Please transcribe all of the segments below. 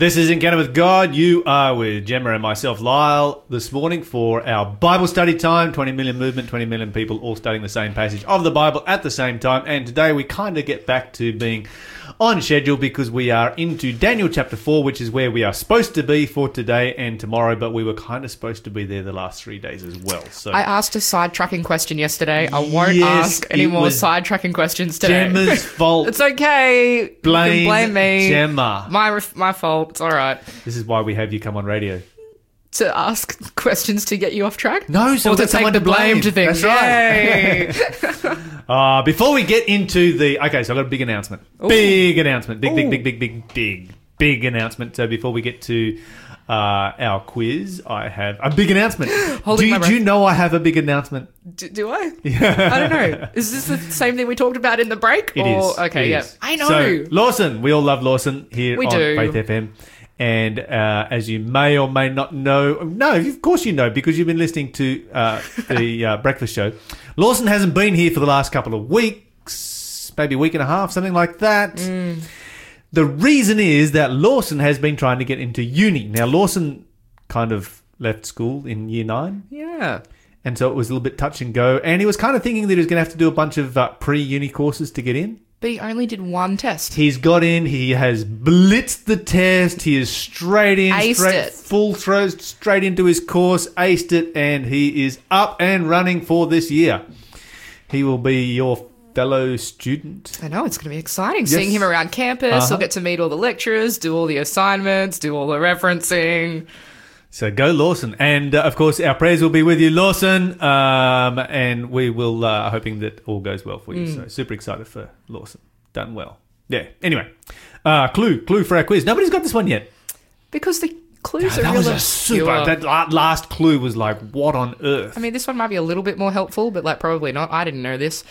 This is Encounter with God. You are with Gemma and myself, Lyle, this morning for our Bible study time. 20 million movement, 20 million people all studying the same passage of the Bible at the same time. And today we kind of get back to being on schedule because we are into Daniel chapter 4, which is where we are supposed to be for today and tomorrow, but we were kind of supposed to be there the last three days as well. So I asked a sidetracking question yesterday. I won't Yes, ask any more sidetracking questions today. Gemma's fault. it's okay. Blame, blame me. Gemma. My my fault. It's all right. This is why we have you come on radio. To ask questions to get you off track. No, so or to we've someone take the to blame. blame to things. That's right. Uh, before we get into the okay, so I've got a big announcement. Big announcement. Big, big, big, big, big, big, big announcement. So before we get to uh, our quiz, I have a big announcement. Holding do, my you, do you know I have a big announcement? do, do I? I don't know. Is this the same thing we talked about in the break? It or, is. Okay, It yeah. is. I know. So Lawson, we all love Lawson here We on do. Faith FM. And uh, as you may or may not know, no, of course you know because you've been listening to uh, the uh, breakfast show. Lawson hasn't been here for the last couple of weeks, maybe a week and a half, something like that. The reason is that Lawson has been trying to get into uni. Now, Lawson kind of left school in year nine. yeah. And so it was a little bit touch and go. And he was kind of thinking that he was going to have to do a bunch of uh, pre uni courses to get in. But he only did one test. He's got in. He has blitzed the test. He is straight in, Aced straight it. full throws, straight into his course, aced it, and he is up and running for this year. He will be your fellow student. I know it's going to be exciting seeing him around campus. Uh-huh. He'll get to meet all the lecturers, do all the assignments, do all the referencing. So go Lawson, and uh, of course our prayers will be with you, Lawson. Um, and we will uh, hoping that all goes well for you. Mm. So super excited for Lawson. Done well. Yeah. Anyway, uh, clue, clue for our quiz. Nobody's got this one yet. Because the clues are that real was super. That last clue was like, what on earth? I mean, this one might be a little bit more helpful, but like probably not. I didn't know this.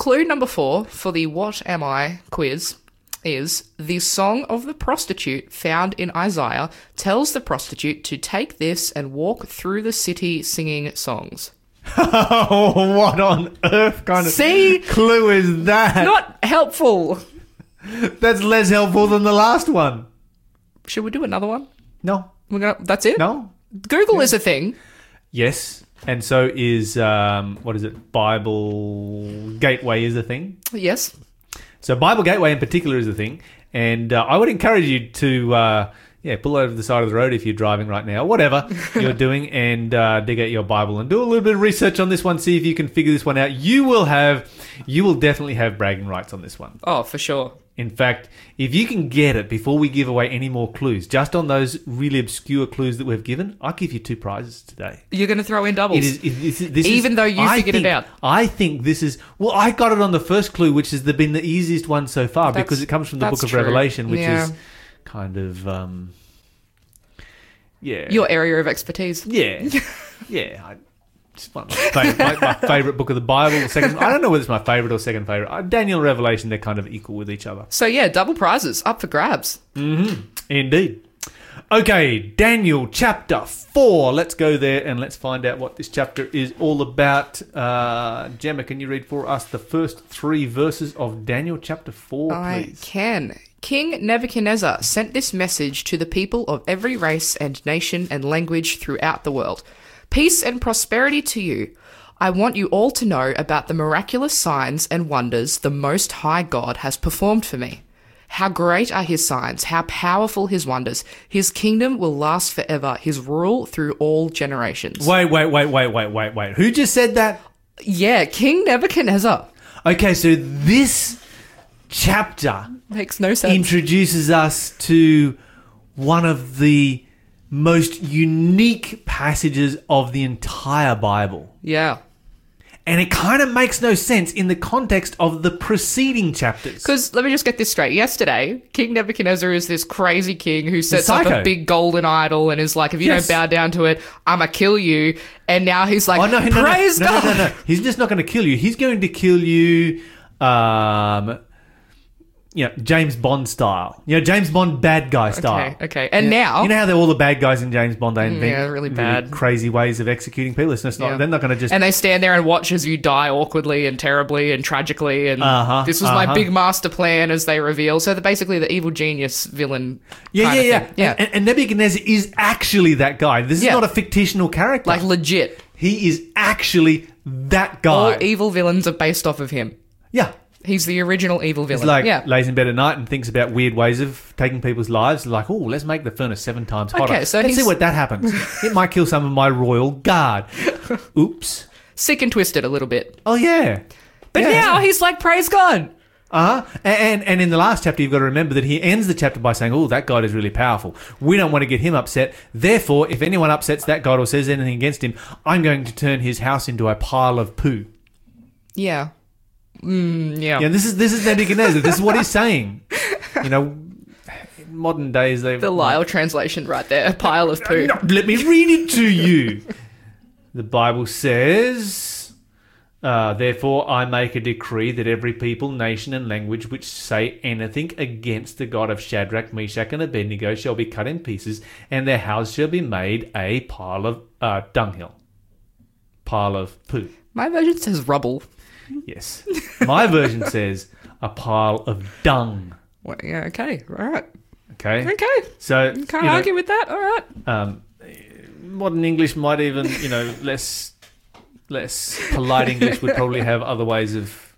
Clue number four for the What Am I quiz is the song of the prostitute found in Isaiah tells the prostitute to take this and walk through the city singing songs. Oh, what on earth kind of See? clue is that? Not helpful. That's less helpful than the last one. Should we do another one? No, We're gonna. That's it. no, Google is a thing. yes, and so is um, what is it? Bible Gateway is a thing. Yes. So Bible Gateway in particular is a thing, and uh, I would encourage you to. Uh, yeah, pull over to the side of the road if you're driving right now, whatever you're doing, and uh, dig out your Bible and do a little bit of research on this one. See if you can figure this one out. You will have, you will definitely have bragging rights on this one. Oh, for sure. In fact, if you can get it before we give away any more clues, just on those really obscure clues that we've given, I'll give you two prizes today. You're going to throw in doubles. It is, it is this Even is- though you I figured it out. I think this is well. I got it on the first clue, which has been the easiest one so far That's- because it comes from the Book of true. Revelation, which Yeah. is kind of um, yeah, Your area of expertise. yeah, yeah. I, it's my favorite, my, my favorite book of the Bible. Second, I don't know whether it's my favorite or second favorite. Uh, Daniel Revelation, they're kind of equal with each other. So yeah, double prizes up for grabs. Indeed. Okay, Daniel chapter 4. Let's go there and let's find out what this chapter is all about. Uh, Gemma, can you read for us the first three verses of Daniel chapter 4, I please? can. King Nebuchadnezzar sent this message to the people of every race and nation and language throughout the world Peace and prosperity to you. I want you all to know about the miraculous signs and wonders the Most High God has performed for me. How great are his signs, how powerful his wonders. His kingdom will last forever, his rule through all generations. Wait, wait, wait, wait, wait, wait, wait. Who just said that? Yeah, King Nebuchadnezzar. Okay, so this chapter Makes no sense. introduces us to one of the most unique passages of the entire Bible. yeah. And it kind of makes no sense in the context of the preceding chapters. Because let me just get this straight. Yesterday, King Nebuchadnezzar is this crazy king who sets up a big golden idol and is like, if you Yes. don't bow down to it, I'ma kill you. And now he's like, Oh no, no, no, praise no, God. no, no, no. He's just not going to kill you. He's going to kill you, um, you know, James Bond style. You know, James Bond bad guy style. Okay, okay. And know- now, you know how they're all the bad guys in James Bond. They invent yeah, really bad. crazy ways of executing people. It's not. Yeah. They're not going to just. and they stand there and watch as you die awkwardly and terribly and tragically. And Uh-huh, this was my uh-huh. big master plan, as they reveal. So, basically, the evil genius villain. yeah, yeah, yeah, yeah. And, and Nebuchadnezzar is actually that guy. This is Yeah. not a fictional character. like legit. he is actually that guy. All evil villains are based off of him. yeah. He's the original evil villain. Like yeah. lays in bed at night and thinks about weird ways of taking people's lives. Like, oh, let's make the furnace seven times hotter. Okay, so let's see what that happens. it might kill some of my royal guard. Oops. Sick and twisted a little bit. Oh yeah. But Yeah. now he's like, praise God. Uh huh. And and in the last chapter, you've got to remember that he ends the chapter by saying, "Oh, that god is really powerful. We don't want to get him upset. Therefore, if anyone upsets that god or says anything against him, I'm going to turn his house into a pile of poo." Yeah. Mm, yeah. Yeah, this is this is Nebuchadnezzar. this is what he's saying. You know, in modern days they The Lyle translation right there. A pile of poo. Let me read it to you. the Bible says, uh, Therefore I make a decree that every people, nation, and language which say anything against the God of Shadrach, Meshach, and Abednego shall be cut in pieces, and their house shall be made a pile of uh, dunghill. Pile of poo. My version says rubble. Yes. My version says a pile of dung. Well, yeah, okay. All right. Okay. Okay. So Can't you know, argue with that. All right. um, modern English might even, you know, less less polite English would probably have other ways of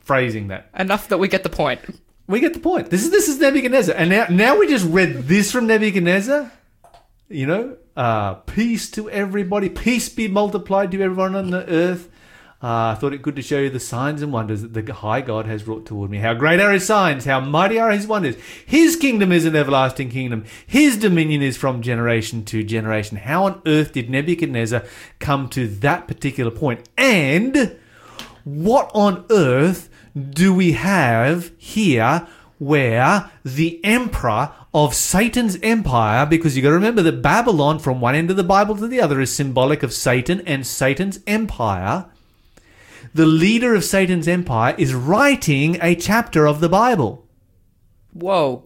phrasing that. Enough that we get the point. We get the point. This is this is Nebuchadnezzar, and now now we just read this from Nebuchadnezzar. You know, uh, peace to everybody, peace be multiplied to everyone on the earth. Uh, I thought it good to show you the signs and wonders that the high God has wrought toward me. How great are his signs, how mighty are his wonders. His kingdom is an everlasting kingdom. His dominion is from generation to generation. How on earth did Nebuchadnezzar come to that particular point? And what on earth do we have here where the emperor of Satan's empire, because you've got to remember that Babylon, from one end of the Bible to the other, is symbolic of Satan and Satan's empire. The leader of Satan's empire is writing a chapter of the Bible. Whoa.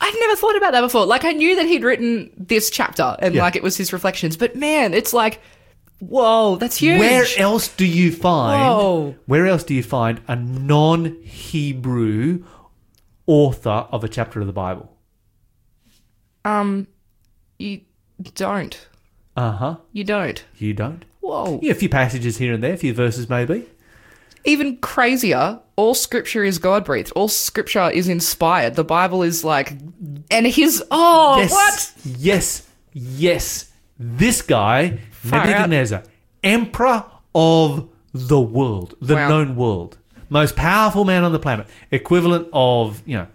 I've never thought about that before. Like, I knew that he'd written this chapter and, Yeah. like, it was his reflections, but man, it's like, whoa, that's huge. Where else do you find? Whoa. Where else do you find a non-Hebrew author of a chapter of the Bible? Um, you don't. Uh huh. You don't. You don't. Whoa. Yeah, a few passages here and there, a few verses maybe. Even crazier, all scripture is God breathed. All scripture is inspired. The Bible is like, and his, oh, yes, what? Yes, yes. This guy, Far out. Nebuchadnezzar, emperor of the world, the Wow. known world, most powerful man on the planet, equivalent of you know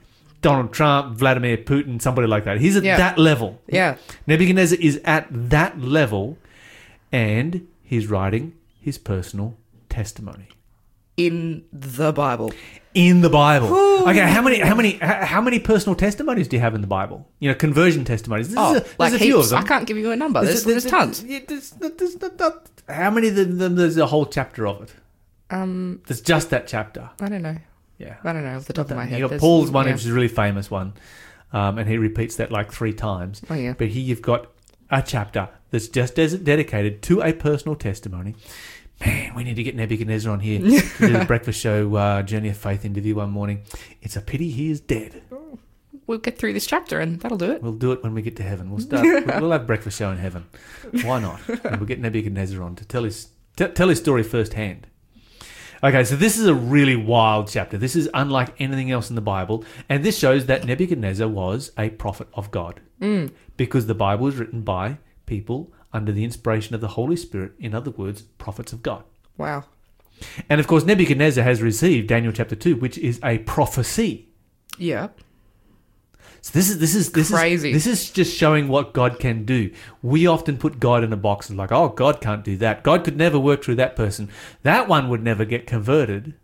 Donald Trump, Vladimir Putin, somebody like that. He's at Yeah. that level. Yeah. Nebuchadnezzar is at that level, and he's writing his personal testimony. In the Bible. in the Bible. Okay, how many how many how many personal testimonies do you have in the Bible? You know, conversion testimonies. This Oh, a, there's like a few heaps. of them. I can't give you a number. There's, there's, tons. there's- there's- there's- there's- how many? There's a whole chapter of it. Um, There's just that chapter. I don't know. Yeah. I don't know off the top of my head. You got Paul's one, yeah. which is a really famous one, um, and he repeats that like three times. Oh, yeah. But here you've got a chapter that's just des- dedicated to a personal testimony. Man, we need to get Nebuchadnezzar on here to do the breakfast show uh, Journey of Faith interview one morning. It's a pity he is dead. We'll get through this chapter and that'll do it. We'll do it when we get to heaven. We'll start. we'll have breakfast show in heaven. Why not? And we'll get Nebuchadnezzar on to tell his t- tell his story firsthand. Okay, so this is a really wild chapter. This is unlike anything else in the Bible, and this shows that Nebuchadnezzar was a prophet of God because the Bible is written by people under the inspiration of the Holy Spirit. In other words, prophets of God. Wow. And of course, Nebuchadnezzar has received Daniel chapter two, which is a prophecy. Yeah. So this is this is this Crazy. is this is just showing what God can do. We often put God in a box and like, oh, God can't do that. God could never work through that person. That one would never get converted.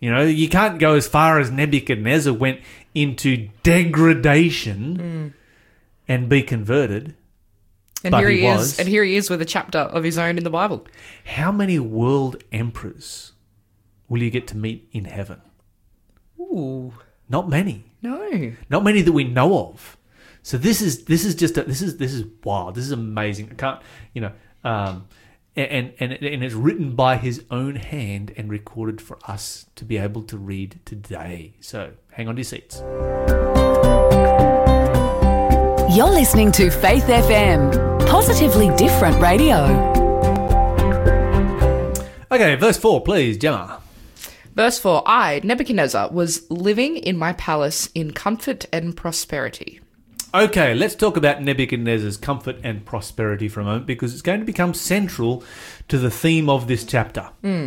You know, you can't go as far as Nebuchadnezzar went into degradation mm. and be converted. And But here he he, is, and here he is with a chapter of his own in the Bible. How many world emperors will you get to meet in heaven? Ooh, Not many. no. Not many that we know of. So this is this is just a, this is this is wild. This is amazing. I can't you know um, and and and it's written by his own hand and recorded for us to be able to read today. So hang on to your seats. You're listening to Faith FM, positively different radio. Okay, verse four, please, Gemma. Verse 4 I, Nebuchadnezzar, was living in my palace in comfort and prosperity. Okay, let's talk about Nebuchadnezzar's comfort and prosperity for a moment because it's going to become central to the theme of this chapter. Hmm.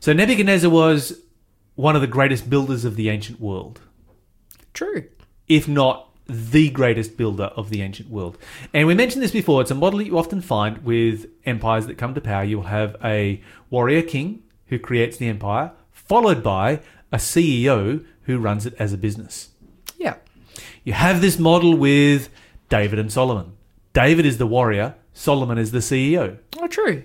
So, Nebuchadnezzar was one of the greatest builders of the ancient world, True. if not the greatest builder of the ancient world. And we mentioned this before, it's a model that you often find with empires that come to power. You will have a warrior king who creates the empire, followed by a CEO who runs it as a business. Yeah. You have this model with David and Solomon. David is the warrior, Solomon is the CEO. Oh, true.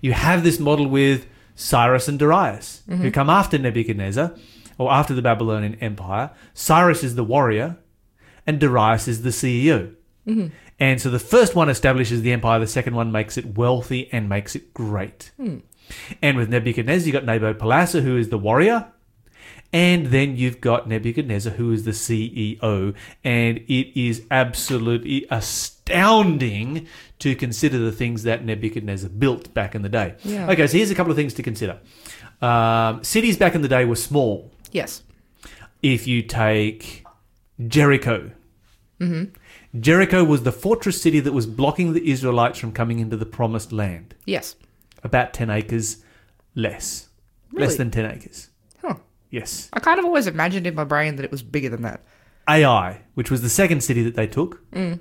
You have this model with Cyrus and Darius, who mm-hmm. come after Nebuchadnezzar or after the Babylonian Empire. Cyrus is the warrior, and Darius is the CEO. And so the first one establishes the empire, the second one makes it wealthy and makes it great. And with Nebuchadnezzar, you've got Nabopolassar, who is the warrior, and then you've got Nebuchadnezzar, who is the CEO. And it is absolutely astounding to consider the things that Nebuchadnezzar built back in the day. Yeah. Okay, so here's a couple of things to consider. Um, cities back in the day were small. Yes. If you take Jericho, Mm-hmm. Jericho was the fortress city that was blocking the Israelites from coming into the promised land. Yes. About 10 acres less. Less than 10 acres. Huh. Yes. I kind of always imagined in my brain that it was bigger than that. Ai, which was the second city that they took, mm.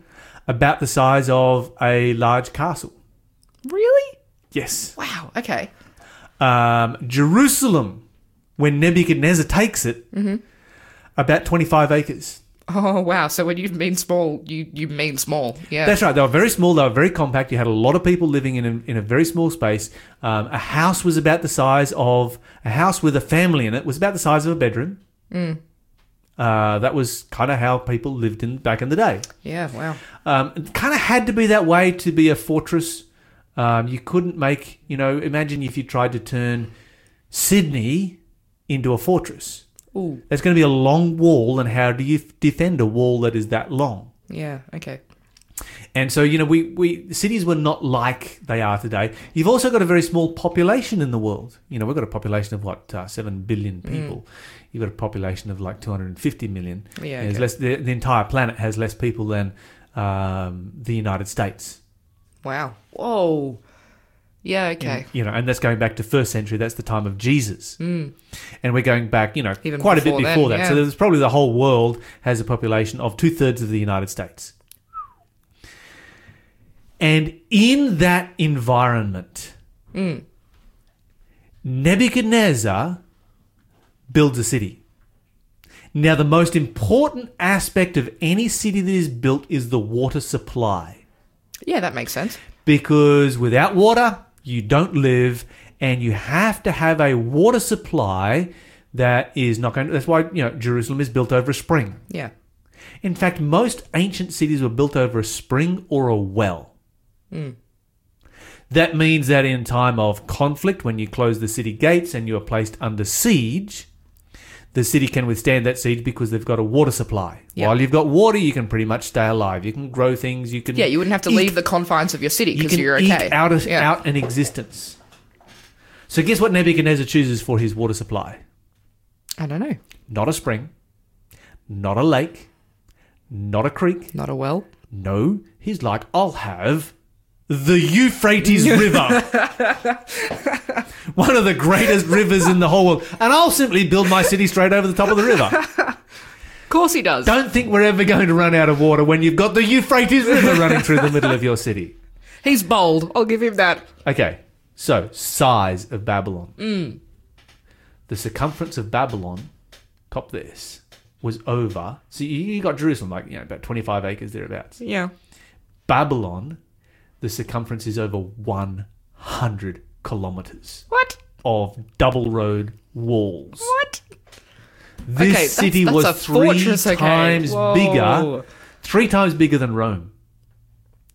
about the size of a large castle. Really? Yes. Wow. Okay. Um, Jerusalem, when Nebuchadnezzar takes it, mm-hmm. about 25 acres. Oh, wow. So when you mean small, you, you mean small. Yeah. That's right. They were very small. They were very compact. You had a lot of people living in a, in a very small space. Um, a house was about the size of a house with a family in it was about the size of a bedroom. Uh, that was kind of how people lived in back in the day. yeah. Wow. Um, it kind of had to be that way to be a fortress. Um, you couldn't make, you know, imagine if you tried to turn Sydney into a fortress. Ooh. There's going to be a long wall, and how do you f- defend a wall that is that long? Yeah. Okay. And so, you know, we, we cities were not like they are today. You've also got a very small population in the world. You know, we've got a population of what uh, seven billion people. You've got a population of like 250 million. Yeah, okay. less. The, the entire planet has less people than um, the United States. Wow. Whoa. Yeah. Okay. You know, and that's going back to first century. That's the time of Jesus, mm. and we're going back, you know, Even quite a bit before then, that. So yeah. there's probably the whole world has a population of two thirds of the United States, and in that environment, mm. Nebuchadnezzar builds a city. Now, the most important aspect of any city that is built is the water supply Yeah, that makes sense. because without water, you don't live, and you have to have a water supply that is not going to. That's why, you know, Jerusalem is built over a spring. Yeah. In fact, most ancient cities were built over a spring or a well. Mm. That means that in time of conflict, when you close the city gates and you are placed under siege, the city can withstand that siege because they've got a water supply. Yeah. While you've got water, you can pretty much stay alive. You can grow things. You can Yeah, you wouldn't have to eke leave the confines of your city because you're eke okay. out, of, yeah. out an existence. So guess what Nebuchadnezzar chooses for his water supply? I don't know. Not a spring, not a lake, not a creek. Not a well. No, he's like, I'll have the Euphrates River. One of the greatest rivers in the whole world. And I'll simply build my city straight over the top of the river. Of course he does. Don't think we're ever going to run out of water when you've got the Euphrates River running through the middle of your city. He's bold. I'll give him that. Okay, so size of Babylon. Mm. The circumference of Babylon, cop this, was over. So you, you got Jerusalem, like, you know, about 25 acres thereabouts. Yeah. Babylon, the circumference is over 100 kilometers What? of double road walls. What? This Okay, city that's was three fortress, okay. times Whoa. bigger, three times bigger than Rome.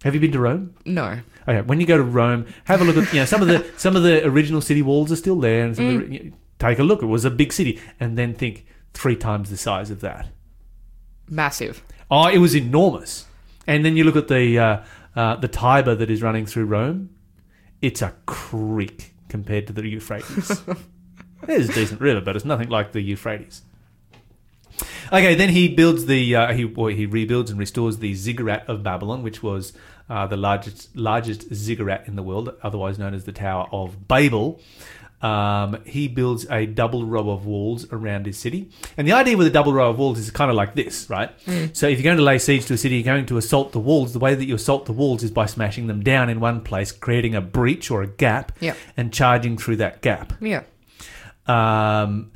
Have you been to Rome? No. Okay, when you go to Rome, have a look at you know some of the some of the original city walls are still there, and Mm. the, you know, take a look. It was a big city, and then think three times the size of that. Massive. Oh, it was enormous. And then you look at the uh, uh, the Tiber that is running through Rome. It's a creek compared to the Euphrates. It's a decent river, but it's nothing like the Euphrates. Okay, then he builds the uh, he well, he rebuilds and restores the ziggurat of Babylon, which was uh, the largest largest ziggurat in the world, otherwise known as the Tower of Babel. Um, he builds a double row of walls around his city, and the idea with a double row of walls is kind of like this, right? So if you're going to lay siege to a city, you're going to assault the walls. The way that you assault the walls is by smashing them down in one place, creating a breach or a gap, Yep. and charging through that gap Yeah. um,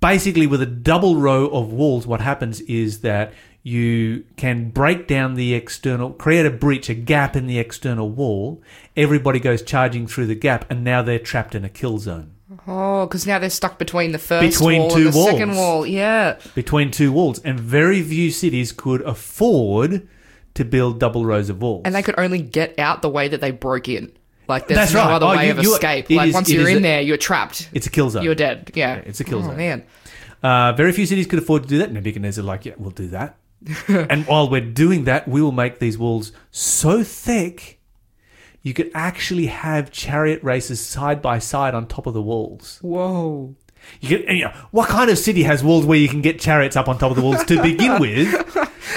basically with a double row of walls what happens is that you can break down the external create a breach a gap in the external wall everybody goes charging through the gap and now they're trapped in a kill zone Oh, because now they're stuck between the first Between wall two and the second wall. Yeah. between two walls and very few cities could afford to build double rows of walls And they could only get out the way that they broke in. Like there's That's no right. other Oh, way you- of escape. Like is- once you're in a- there, you're trapped. it's a kill zone You're dead. Yeah. Yeah, it's a kill oh, zone. man. Uh, very few cities could afford to do that. Nebuchadnezzar, like, yeah, we'll do that. and while we're doing that, we will make these walls so thick, you could actually have chariot races side by side on top of the walls. Whoa. You could, you know, what kind of city has walls where you can get chariots up on top of the walls to begin with,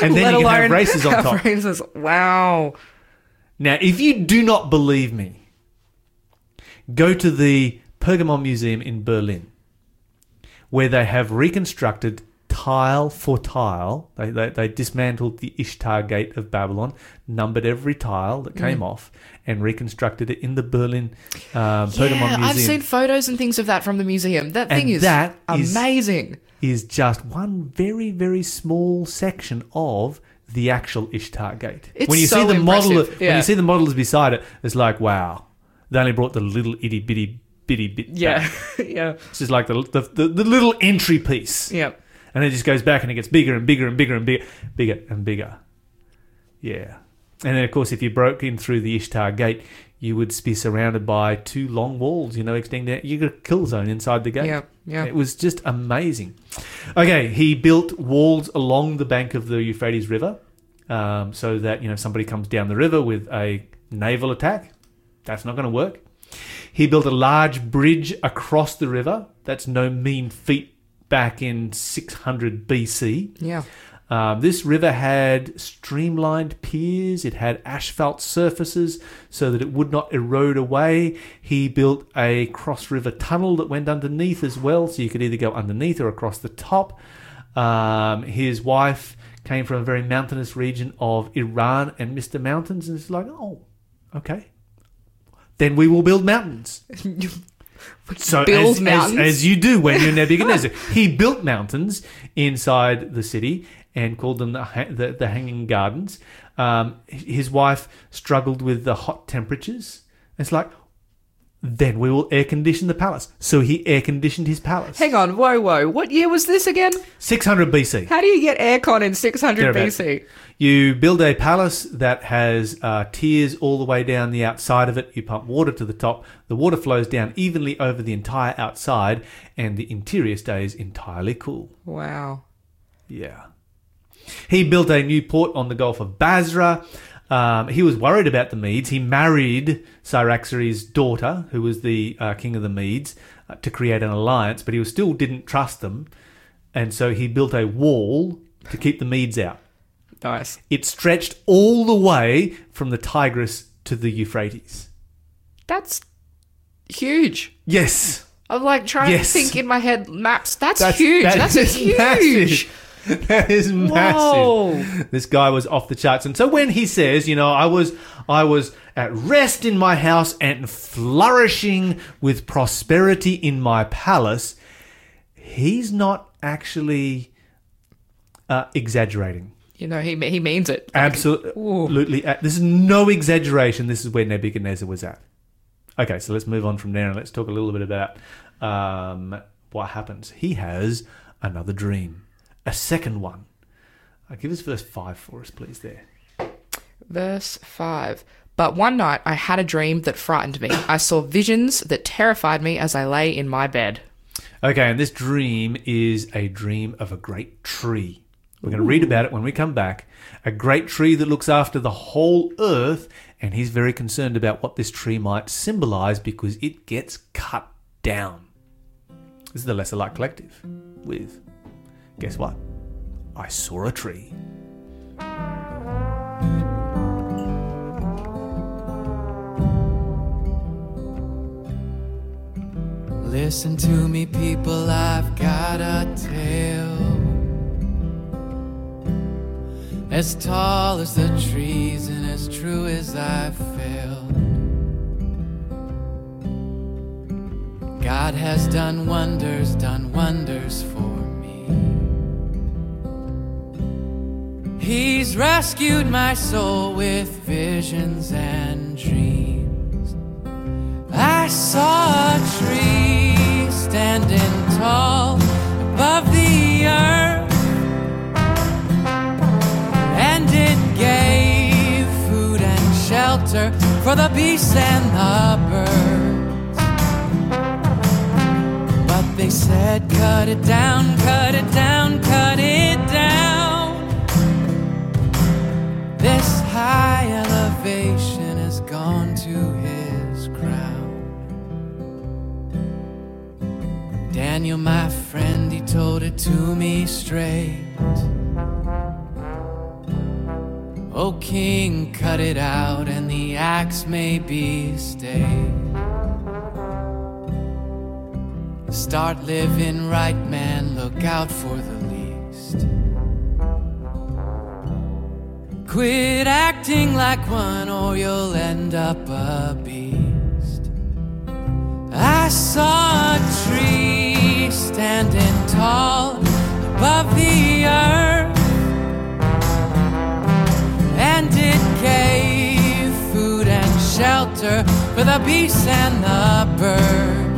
and then Let you can have races on top? races. Wow. Now, if you do not believe me, go to the Pergamon Museum in Berlin, where they have reconstructed tile for tile. They, they, they dismantled the Ishtar Gate of Babylon, numbered every tile that Mm. came off, and reconstructed it in the Berlin Pergamon Yeah, Museum. I've seen photos and things of that from the museum. That thing And is that is- amazing. is just one very, very small section of the actual Ishtar Gate. It's when you so see the model, impressive, when you see the models beside it, it's like wow, they only brought the little itty bitty bitty bit. Yeah. yeah. This is like the, the the the little entry piece, Yeah. And it just goes back and it gets bigger and bigger and bigger and bigger, bigger and bigger. Yeah, and then of course, if you broke in through the Ishtar Gate, you would be surrounded by two long walls, you know, extending. out. You got a kill zone inside the gate. Yeah. Yeah. It was just amazing. Okay, he built walls along the bank of the Euphrates River, um, so that you know if somebody comes down the river with a naval attack, that's not going to work. He built a large bridge across the river. That's no mean feat back in 600 BC. Yeah. Um, this river had streamlined piers, it had asphalt surfaces so that it would not erode away. He built a cross river tunnel that went underneath as well, so you could either go underneath or across the top. Um, his wife came from a very mountainous region of Iran and Mr. Mountains, and it's like, oh, okay. Then we will build mountains. So Build as, as, mountains? as you do when you're Nebuchadnezzar, he built mountains inside the city and called them the the, the Hanging Gardens. Um, his wife struggled with the hot temperatures. It's like, then we will air condition the palace. So he air conditioned his palace. Hang on. Whoa, whoa. What year was this again? 600 BC. How do you get aircon in 600 Thereabouts. BC? You build a palace that has uh, tiers all the way down the outside of it. You pump water to the top. The water flows down evenly over the entire outside, and the interior stays entirely cool. Wow. Yeah. He built a new port on the Gulf of Basra. Um, he was worried about the Medes. He married Cyaxares' daughter, who was the uh, king of the Medes, uh, to create an alliance, but he was still didn't trust them. And so he built a wall to keep the Medes out. Nice. It stretched all the way from the Tigris to the Euphrates. That's huge. Yes. I'm like trying Yes. to think in my head maps. That's, That's- huge. that That's is huge. massive. that is massive. Whoa. This guy was off the charts. And so when he says, you know, I was I was at rest in my house and flourishing with prosperity in my palace, he's not actually uh, exaggerating. You know, he he means it. Absolutely. Uh, This is no exaggeration. This is where Nebuchadnezzar was at. Okay, so let's move on from there and let's talk a little bit about um, what happens. He has another dream, a second one. Uh, give us verse 5 for us, please, there. Verse 5. But one night I had a dream that frightened me. I saw visions that terrified me as I lay in my bed. Okay, and this dream is a dream of a great tree. We're going to read about it when we come back. A great tree that looks after the whole earth, and he's very concerned about what this tree might symbolize because it gets cut down. This is the Lesser Light Collective with, guess what? I saw a tree. Listen to me, people, I've got a tale. As tall as the trees and as true as I've failed. God has done wonders, done wonders for He's rescued my soul with visions and dreams. I saw a tree standing tall above the earth, and it gave food and shelter for the beasts and the birds. But they said, Cut it down, cut it down, cut it elevation has gone to his crown. Daniel, my friend, he told it to me straight. Oh, King, cut it out, and the axe may be stayed. Start living right, man, look out for the least. Quit acting like one, or you'll end up a beast. I saw a tree standing tall above the earth, and it gave food and shelter for the beasts and the birds.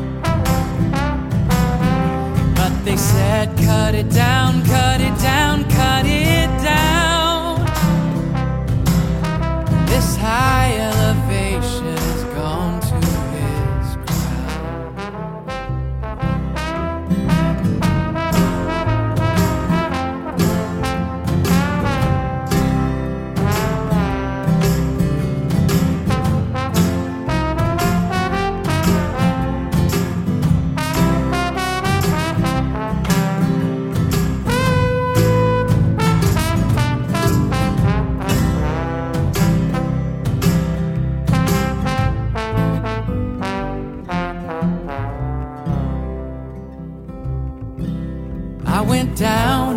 But they said, cut it down, cut it down, cut it down. This high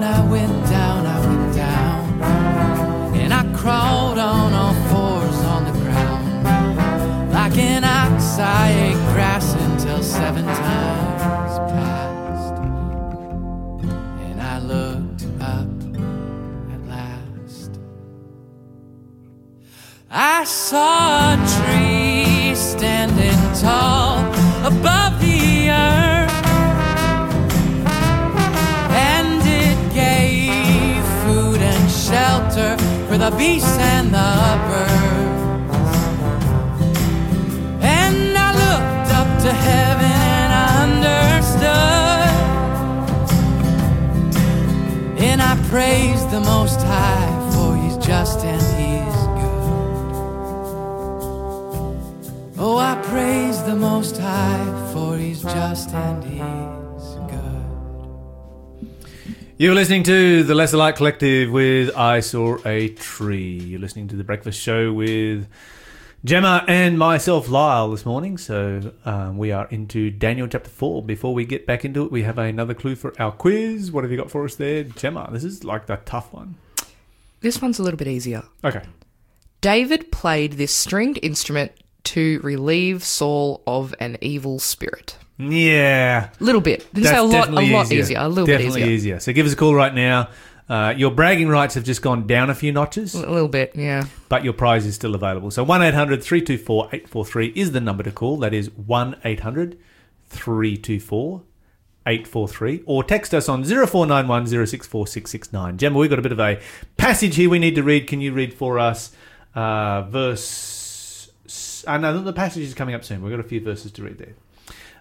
I went down, I went down. And I crawled on all fours on the ground. Like an ox, I ate grass until seven times passed. And I looked up at last. I saw a tree standing tall the Most High, for He's just and He's good. Oh, I praise the Most High, for He's just and He's good. You're listening to the Lesser Light Collective with I Saw a Tree. You're listening to the Breakfast Show with Gemma and myself, Lyle, this morning. So um, we are into Daniel chapter 4. Before we get back into it, we have another clue for our quiz. What have you got for us there, Gemma? This is like the tough one. This one's a little bit easier. Okay. David played this stringed instrument to relieve Saul of an evil spirit. Yeah. Little bit. Didn't say That's a lot. A lot easier. A little definitely bit easier. easier. So give us a call right now. Uh, your bragging rights have just gone down a few notches, A little bit. Yeah. but your prize is still available. So 1 800 324 843 is the number to call. That is 1 800 324 843. Or text us on 0491 064669. Gemma, we've got a bit of a passage here we need to read. Can you read for us uh, verse. I know the passage is coming up soon. We've got a few verses to read there.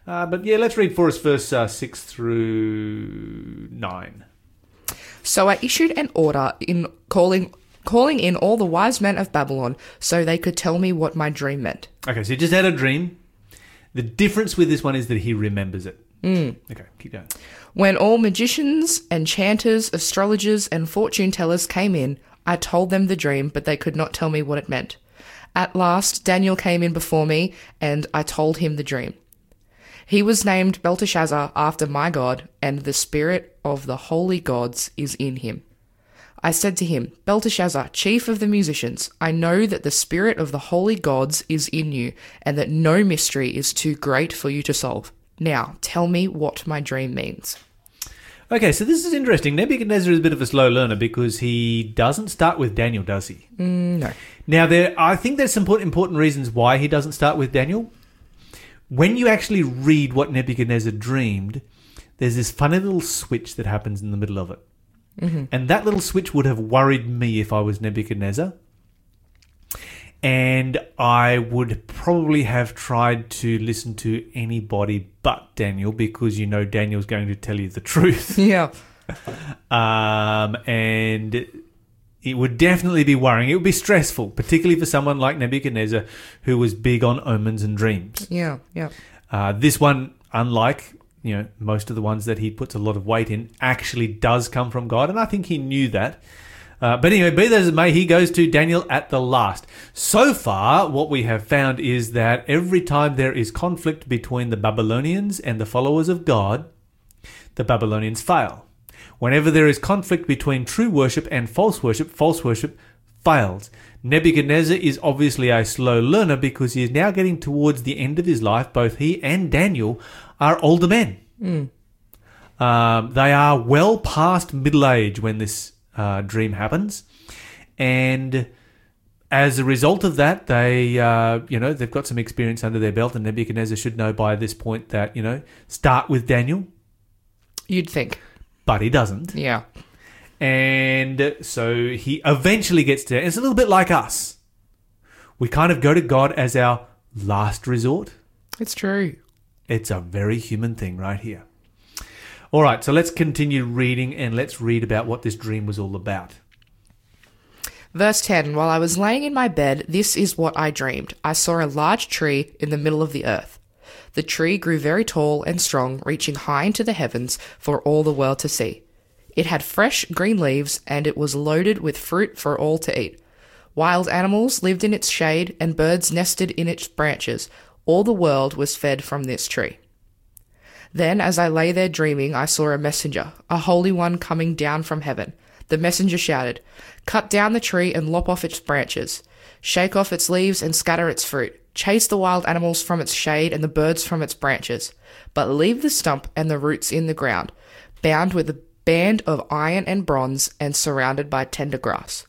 Uh, but yeah, let's read for us verse uh, 6 through 9. So I issued an order in calling calling in all the wise men of Babylon so they could tell me what my dream meant. Okay, so he just had a dream. The difference with this one is that he remembers it. Mm. Okay, keep going. When all magicians, enchanters, astrologers, and fortune tellers came in, I told them the dream, but they could not tell me what it meant. At last, Daniel came in before me, and I told him the dream. He was named Belteshazzar after my God, and the spirit of the holy gods is in him. I said to him, Belteshazzar, chief of the musicians, I know that the spirit of the holy gods is in you, and that no mystery is too great for you to solve. Now, tell me what my dream means. Okay, so this is interesting. Nebuchadnezzar is a bit of a slow learner because he doesn't start with Daniel, does he? Mm, no. Now, there, I think there's some important reasons why he doesn't start with Daniel. When you actually read what Nebuchadnezzar dreamed, there's this funny little switch that happens in the middle of it. And that little switch would have worried me if I was Nebuchadnezzar. And I would probably have tried to listen to anybody but Daniel because you know Daniel's going to tell you the truth. Yeah. Um, and it would definitely be worrying. It would be stressful, particularly for someone like Nebuchadnezzar who was big on omens and dreams. Yeah. Yeah. Uh, this one, unlike you know most of the ones that he puts a lot of weight in, actually does come from God, and I think he knew that. Uh, but anyway, be that as it may, he goes to Daniel at the last. So far, what we have found is that every time there is conflict between the Babylonians and the followers of God, the Babylonians fail. Whenever there is conflict between true worship and false worship, false worship fails. Nebuchadnezzar is obviously a slow learner because he is now getting towards the end of his life. Both he and Daniel are older men. Um, they are well past middle age when this uh, dream happens, and as a result of that, they uh, you know they've got some experience under their belt, and Nebuchadnezzar should know by this point that you know start with Daniel, You'd think. But he doesn't, Yeah. and so he eventually gets to. It's a little bit like us. We kind of go to God as our last resort. It's true. It's a very human thing right here. All right, so let's continue reading and let's read about what this dream was all about. Verse 10 While I was laying in my bed, this is what I dreamed. I saw a large tree in the middle of the earth. The tree grew very tall and strong, reaching high into the heavens for all the world to see. It had fresh green leaves, and it was loaded with fruit for all to eat. Wild animals lived in its shade, and birds nested in its branches. All the world was fed from this tree. Then, as I lay there dreaming, I saw a messenger, a holy one coming down from heaven. The messenger shouted, Cut down the tree and lop off its branches. Shake off its leaves and scatter its fruit. Chase the wild animals from its shade and the birds from its branches. But leave the stump and the roots in the ground, bound with a band of iron and bronze and surrounded by tender grass.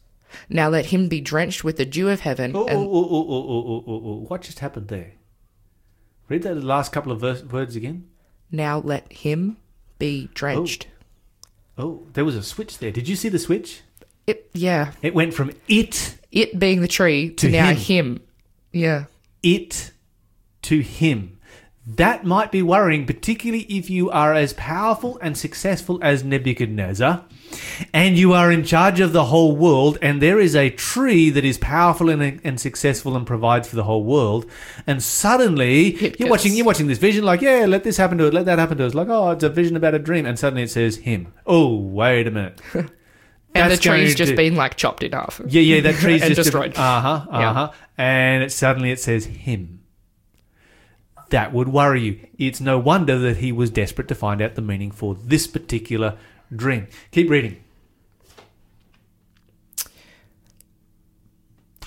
Now let him be drenched with the dew of heaven. Oh, oh, and oh, oh, oh, oh, oh, oh, what just happened there? Read that last couple of verse, words again. now let him be drenched. Oh. oh, there was a switch there. Did you see the switch? It, yeah, It went from it, it being the tree to, To now him. him. Yeah. It to him. That might be worrying, particularly if you are as powerful and successful as Nebuchadnezzar, and you are in charge of the whole world, and there is a tree that is powerful and, and successful and provides for the whole world, and suddenly It you're gets- watching you're watching this vision like, yeah, let this happen to it, let that happen to us, like, oh, it's a vision about a dream, and suddenly it says him. Oh, wait a minute. And the tree's just been like chopped in half. Yeah, yeah, that tree's And just destroyed. Uh huh. Uh Yeah. huh. And it, suddenly it says him. That would worry you. It's no wonder that he was desperate to find out the meaning for this particular dream. Keep reading.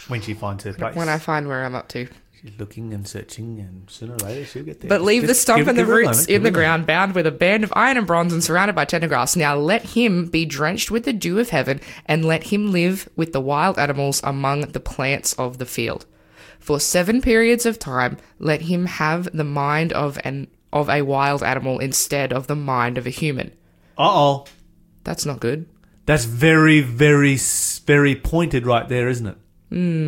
When she finds her place, When I find where I'm up to. She's looking and searching, and sooner or later she'll get there. But Just- leave the just stump give- and the give her a roots in the her moment. ground, bound with a band of iron and bronze and surrounded by tender grass. Now let him be drenched with the dew of heaven, and let him live with the wild animals among the plants of the field. For seven periods of time, let him have the mind of an of a wild animal instead of the mind of a human. Uh oh. That's not good. That's very, very, very pointed right there, isn't it? Hmm.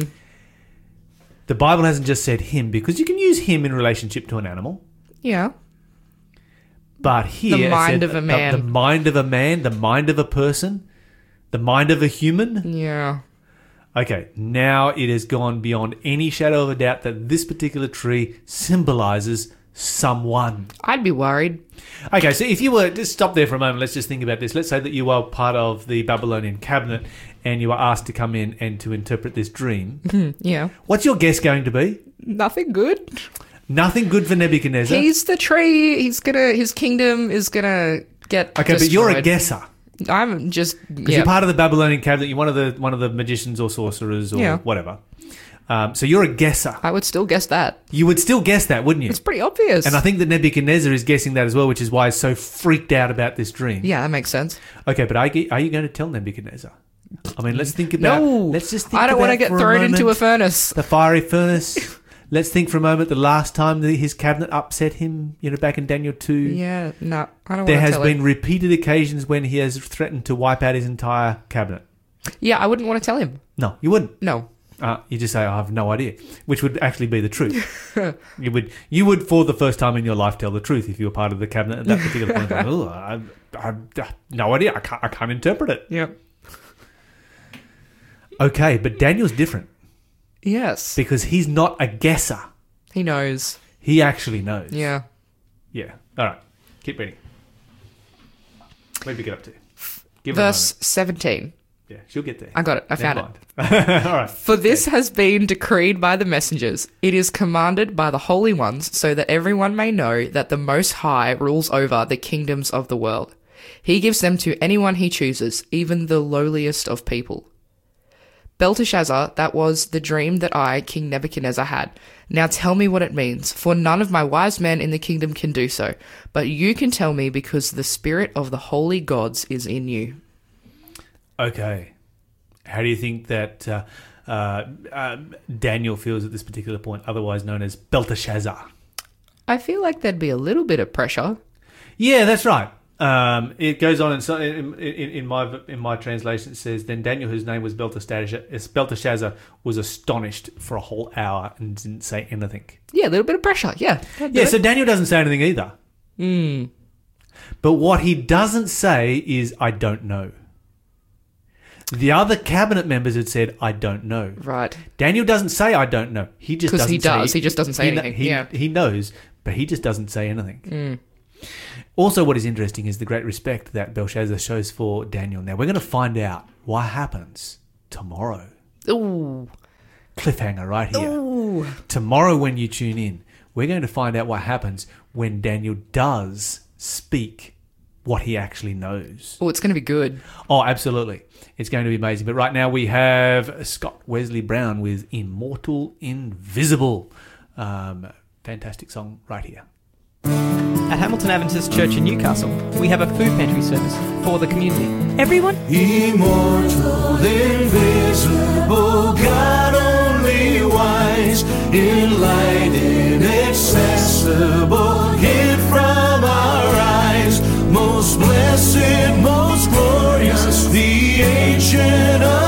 The Bible hasn't just said him because you can use him in relationship to an animal. Yeah. But here, The mind of a the- man. the, mind of a man, the mind of a person, the mind of a human. Yeah. Okay, now it has gone beyond any shadow of a doubt that this particular tree symbolizes someone. I'd be worried. Okay, so if you were just stop there for a moment, let's just think about this. Let's say that you are part of the Babylonian cabinet and you are asked to come in and to interpret this dream. Mm-hmm, yeah. What's your guess going to be? Nothing good. Nothing good for Nebuchadnezzar. He's the tree. He's gonna. His kingdom is gonna get. okay, but you're a destroyed. guesser. I'm just. Because Yeah. you're part of the Babylonian cabinet, you're one of the one of the magicians or sorcerers or Yeah. whatever. Um, so you're a guesser. I would still guess that. You would still guess that, wouldn't you? It's pretty obvious. And I think that Nebuchadnezzar is guessing that as well, which is why he's so freaked out about this dream. yeah, that makes sense. Okay, but are you, are you going to tell Nebuchadnezzar? I mean, let's think about. No, let's just. Think I don't want to get thrown into a furnace. the fiery furnace. let's think for a moment. The last time that his cabinet upset him, you know, back in Daniel two. Yeah, no, I don't There want to There has been him. repeated occasions when he has threatened to wipe out his entire cabinet. Yeah, I wouldn't want to tell him. No, you wouldn't. No. Uh, you just say, "I have no idea," which would actually be the truth. you would, you would, for the first time in your life, tell the truth if you were part of the cabinet at that particular point. Like, oh, I, I, I, no idea. I can't, I can't interpret it. Yep. Okay, but Daniel's different Yes. because he's not a guesser. He knows. He actually knows. Yeah. Yeah. All right. Keep reading. Where did we get up to? Give Verse her a 17. Yeah, she'll get there. I got it. I found Never it. All right. For this has been decreed by the messengers. It is commanded by the holy ones, so that everyone may know that the Most High rules over the kingdoms of the world. He gives them to anyone he chooses, even the lowliest of people. Belteshazzar, that was the dream that I, King Nebuchadnezzar, had. Now tell me what it means, for none of my wise men in the kingdom can do so. But you can tell me because the spirit of the holy gods is in you. Okay. How do you think that uh, uh, uh, Daniel feels at this particular point, otherwise known as Belteshazzar? I feel like there'd be a little bit of pressure. Yeah, that's right. Um, it goes on in, so- in, in, my in my translation. It says, "Then Daniel, whose name was Belteshazzar, was astonished for a whole hour and didn't say anything." Yeah, a little bit of pressure. Yeah. Yeah, it. so Daniel doesn't say anything either. Hmm. But what he doesn't say is, "I don't know." The other cabinet members had said, "I don't know." Right. Daniel doesn't say, "I don't know." He just 'Cause doesn't he say- does. He just doesn't say he anything. He, Yeah. he knows, but he just doesn't say anything. Hmm. Also, what is interesting is the great respect that Belshazzar shows for Daniel. Now, we're going to find out what happens tomorrow. Ooh. Cliffhanger right here. Ooh. Tomorrow, when you tune in, we're going to find out what happens when Daniel does speak what he actually knows. Oh, it's going to be good. Oh, absolutely. It's going to be amazing. But right now we have Scott Wesley Brown with Immortal Invisible. Um, fantastic song right here. At Hamilton Adventist Church in Newcastle, we have a food pantry service for the community. Everyone Immortal, invisible, God only wise, in light the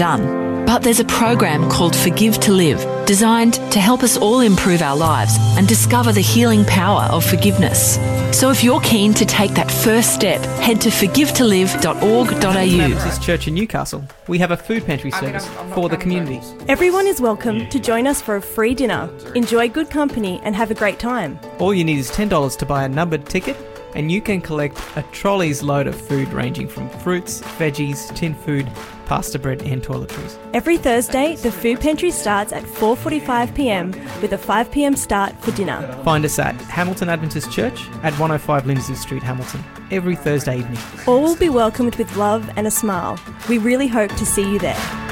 done. But there's a program called Forgive to Live, designed to help us all improve our lives and discover the healing power of forgiveness. So if you're keen to take that first step, head to forgivetolive.org.au. Baptist Church in Newcastle. We have a food pantry I mean, service I'm- I'm for the community. Everyone is welcome to join us for a free dinner. Enjoy good company and have a great time. All you need is $10 to buy a numbered ticket, and you can collect a trolley's load of food ranging from fruits, veggies, tin food, pasta bread, and toiletries. Every Thursday, the food pantry starts at 4:45 p.m. with a 5 p.m. start for dinner. Find us at Hamilton Adventist Church at 105 Lindsay Street, Hamilton, every Thursday evening. All will be welcomed with love and a smile. We really hope to see you there.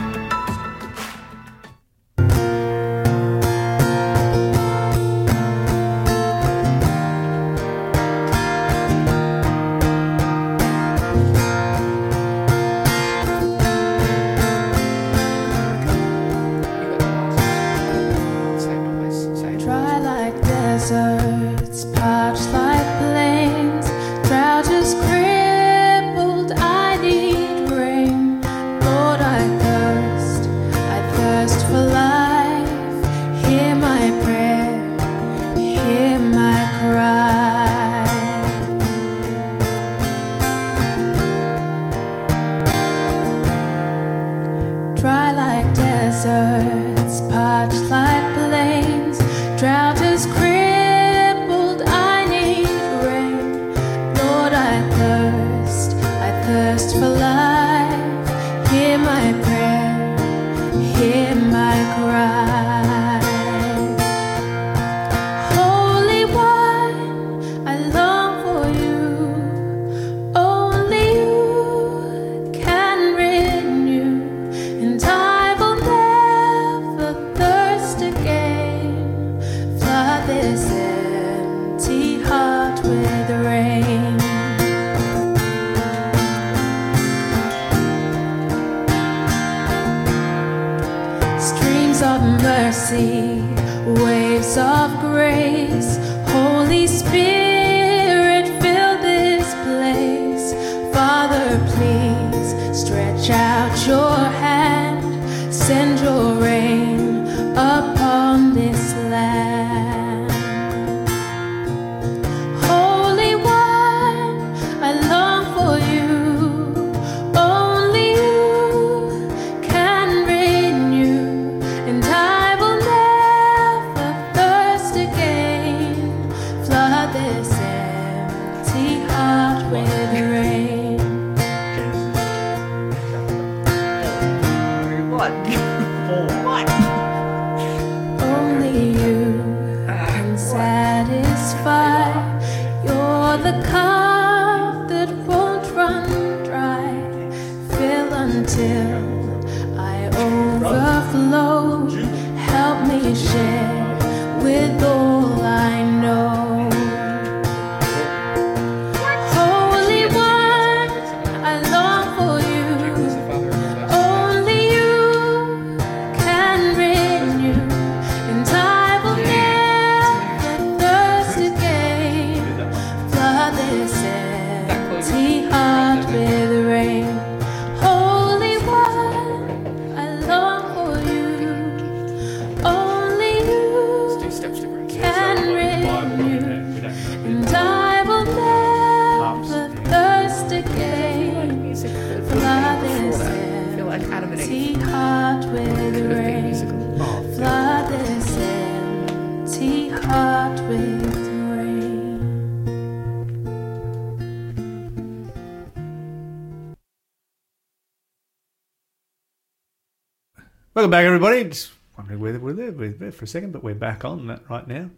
Welcome back, everybody. Just wondering whether we're there, we're there for a second, but we're back on that right now.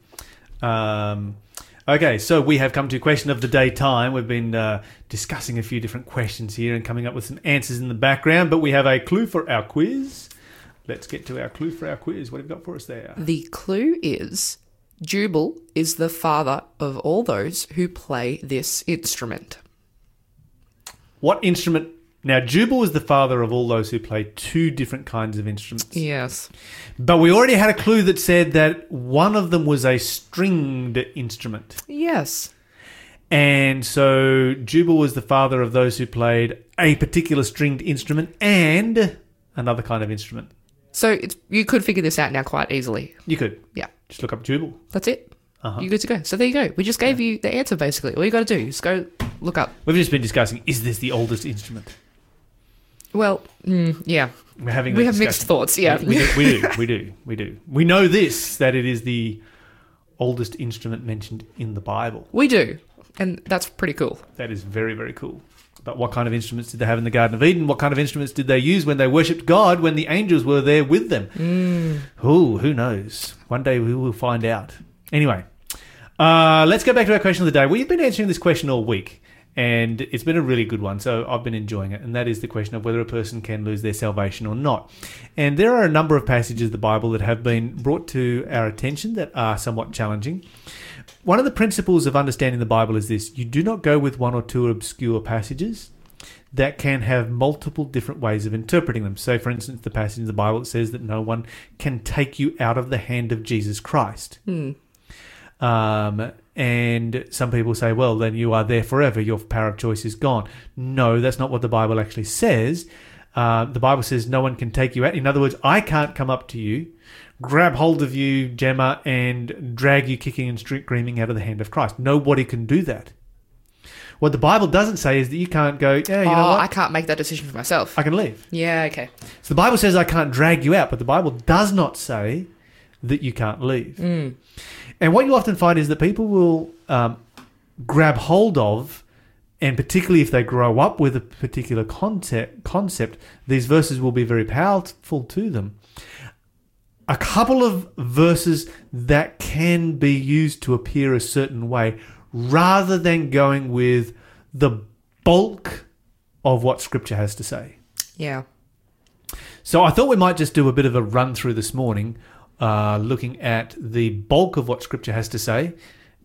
Um, okay, so we have come to question of the day time. We've been uh, discussing a few different questions here and coming up with some answers in the background, but we have a clue for our quiz. Let's get to our clue for our quiz. What have you got for us there? The clue is Jubal is the father of all those who play this instrument. What instrument? Now, Jubal is the father of all those who play two different kinds of instruments. Yes. But we already had a clue that said that one of them was a stringed instrument. Yes. And so Jubal was the father of those who played a particular stringed instrument and another kind of instrument. So it's, you could figure this out now quite easily. You could Yeah, just look up Jubal. that's it. Uh-huh. You're good to go. So there you go. We just gave you the answer basically. All you got to do is go look up. We've just been discussing is this the oldest instrument? Well, mm, yeah, We're having we have mixed thoughts. Yeah, we, we do, we do, we do, we do. We know this that it is the oldest instrument mentioned in the Bible. we do, and that's pretty cool. That is very, very cool. But what kind of instruments did they have in the Garden of Eden? What kind of instruments did they use when they worshipped God when the angels were there with them? Mm. Ooh, who knows? One day we will find out. Anyway, uh, let's go back to our question of the day. We've been answering this question all week, and it's been a really good one, so I've been enjoying it. And that is the question of whether a person can lose their salvation or not. And there are a number of passages of the Bible that have been brought to our attention that are somewhat challenging. One of the principles of understanding the Bible is this you do not go with one or two obscure passages that can have multiple different ways of interpreting them. So, for instance, the passage in the Bible that says that no one can take you out of the hand of Jesus Christ. Um, and some people say, well, then you are there forever. Your power of choice is gone. No, that's not what the Bible actually says. Uh, the Bible says no one can take you out. In other words, I can't come up to you, grab hold of you, Gemma, and drag you kicking and screaming out of the hand of Christ. Nobody can do that. What the Bible doesn't say is that you can't go, yeah, you know oh, what? I can't make that decision for myself. I can leave. yeah, okay. So the Bible says I can't drag you out, but the Bible does not say that you can't leave. And what you often find is that people will um, grab hold of, and particularly if they grow up with a particular concept, concept, these verses will be very powerful to them. A couple of verses that can be used to appear a certain way, rather than going with the bulk of what Scripture has to say. Yeah. So I thought we might just do a bit of a run through this morning, uh, looking at the bulk of what Scripture has to say,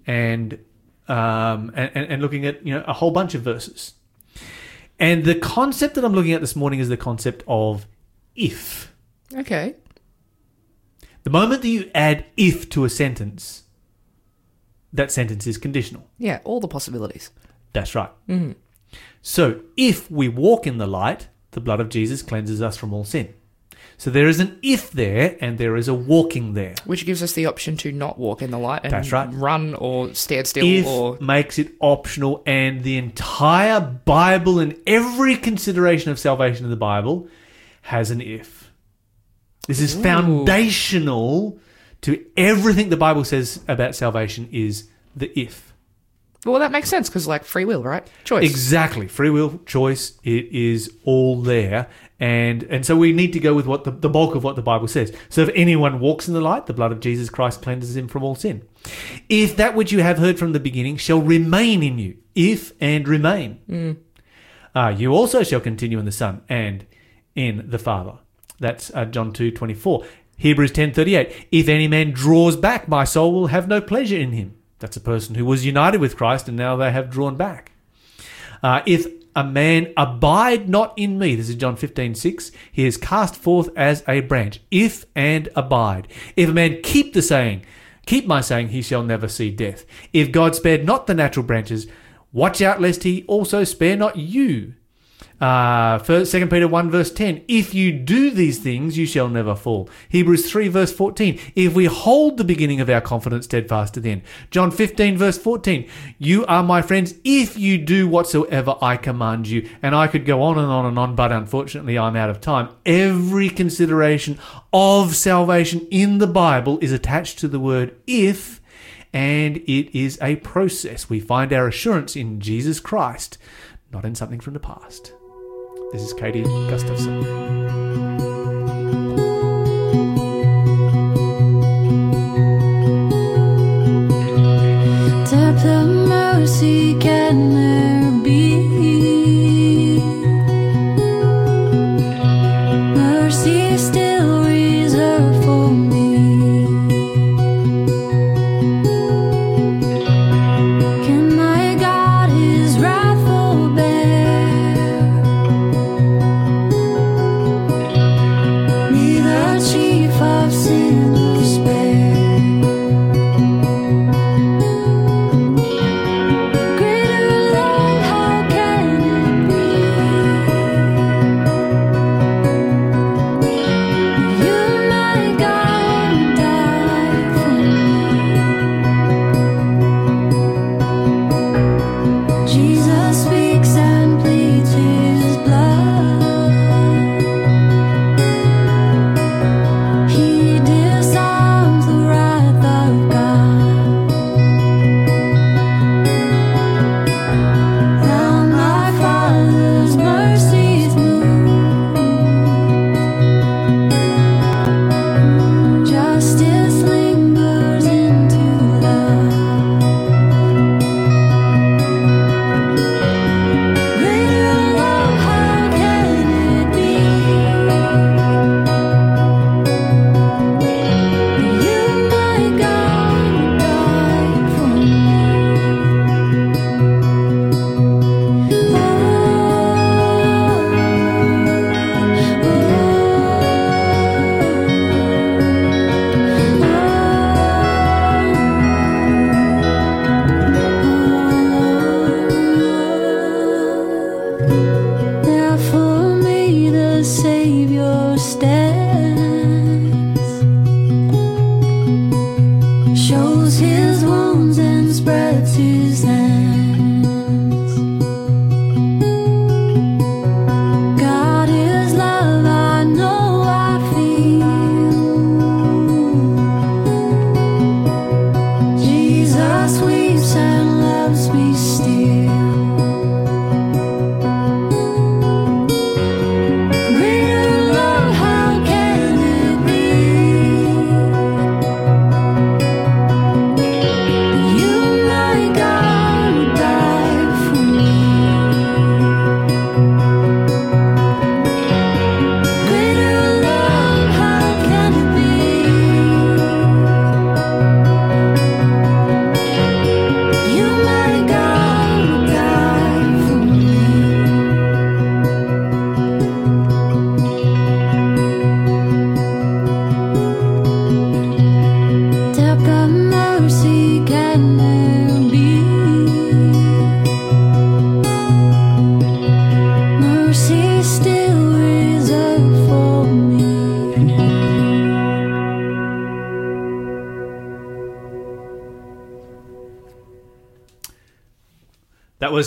and, um, and and looking at you know a whole bunch of verses. And the concept that I'm looking at this morning is the concept of if. Okay. The moment that you add if to a sentence, that sentence is conditional. Yeah, all the possibilities. That's right. So if we walk in the light, the blood of Jesus cleanses us from all sin. So there is an if there and there is a walking there. Which gives us the option to not walk in the light and That's right. run or stand still if or makes it optional and the entire Bible and every consideration of salvation in the Bible has an if. This is foundational to everything the Bible says about salvation is the if. Well, that makes sense because, like, free will, right? Choice. Exactly. Free will, choice, it is all there. And and so we need to go with what the, the bulk of what the Bible says. So if anyone walks in the light, the blood of Jesus Christ cleanses him from all sin. If that which you have heard from the beginning shall remain in you, if and remain, uh, you also shall continue in the Son and in the Father. That's uh, John two twenty four. Hebrews ten thirty eight. If any man draws back, my soul will have no pleasure in him. That's a person who was united with Christ and now they have drawn back. Uh, if a man abide not in me, this is John 15, 6, he is cast forth as a branch. If and abide. If a man keep the saying, keep my saying, he shall never see death. If God spared not the natural branches, watch out lest he also spare not you. Uh, first, 2 Peter 1 verse 10, if you do these things, you shall never fall. Hebrews 3 verse 14, if we hold the beginning of our confidence steadfast to the end. John 15 verse 14, you are my friends if you do whatsoever I command you. And I could go on and on and on, but unfortunately I'm out of time. Every consideration of salvation in the Bible is attached to the word if, and it is a process. We find our assurance in Jesus Christ, not in something from the past. This is Katie Gustafson. Mercy can there be?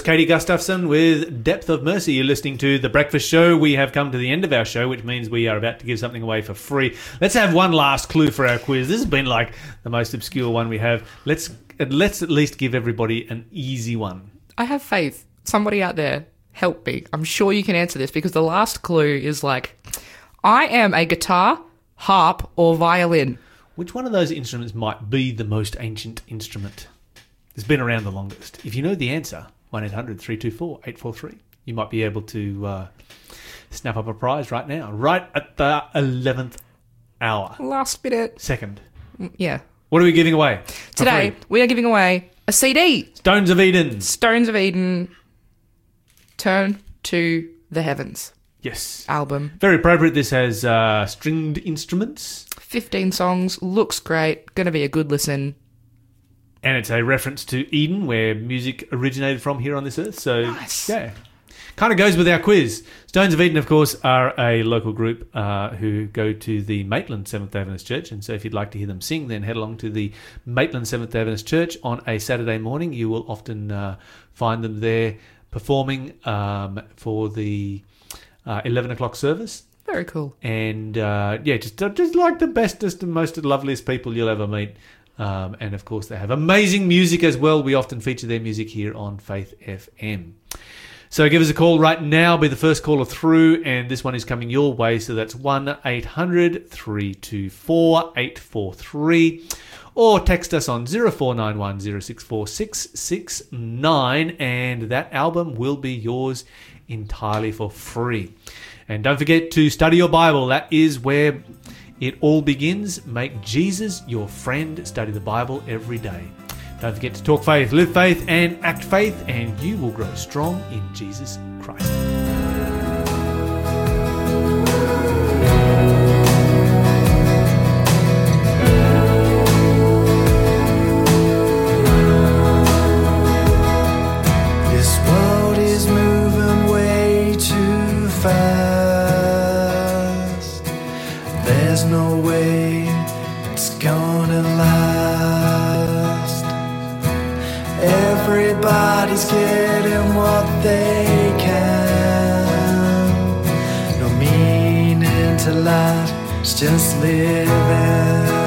Katie Gustafson with Depth of Mercy. You're listening to The Breakfast Show. We have come to the end of our show, which means we are about to give something away for free. Let's have one last clue for our quiz. This has been like the most obscure one we have. Let's let's at least give everybody an easy one. I have faith. Somebody out there, help me. I'm sure you can answer this because the last clue is like, I am a guitar, harp, or violin. Which one of those instruments might be the most ancient instrument? It's been around the longest. If you know the answer, 1 800 324 843, you might be able to uh, snap up a prize right now, right at the 11th hour. Last minute. Second. Yeah. What are we giving away? Today, free? we are giving away a CD. Stones of Eden. Stones of Eden. Turn to the Heavens Yes. album. Very appropriate. This has uh, stringed instruments, 15 songs. Looks great. Gonna be a good listen. And it's a reference to Eden, where music originated from here on this earth. So, Nice. yeah. Kind of goes with our quiz. Stones of Eden, of course, are a local group uh, who go to the Maitland Seventh day Adventist Church. And so, if you'd like to hear them sing, then head along to the Maitland Seventh day Adventist Church on a Saturday morning. You will often uh, find them there performing um, for the uh, 11 o'clock service. Very cool. and uh, yeah, just just like the bestest and most loveliest people you'll ever meet. Um, and of course, they have amazing music as well. We often feature their music here on Faith FM. So give us a call right now. Be the first caller through, and this one is coming your way. So that's one 800 324 843 or text us on 0491 064 669 and that album will be yours entirely for free. And don't forget to study your Bible. That is where it all begins. Make Jesus your friend. Study the Bible every day. Don't forget to talk faith, live faith, and act faith, and you will grow strong in Jesus Christ. It's just living.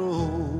He's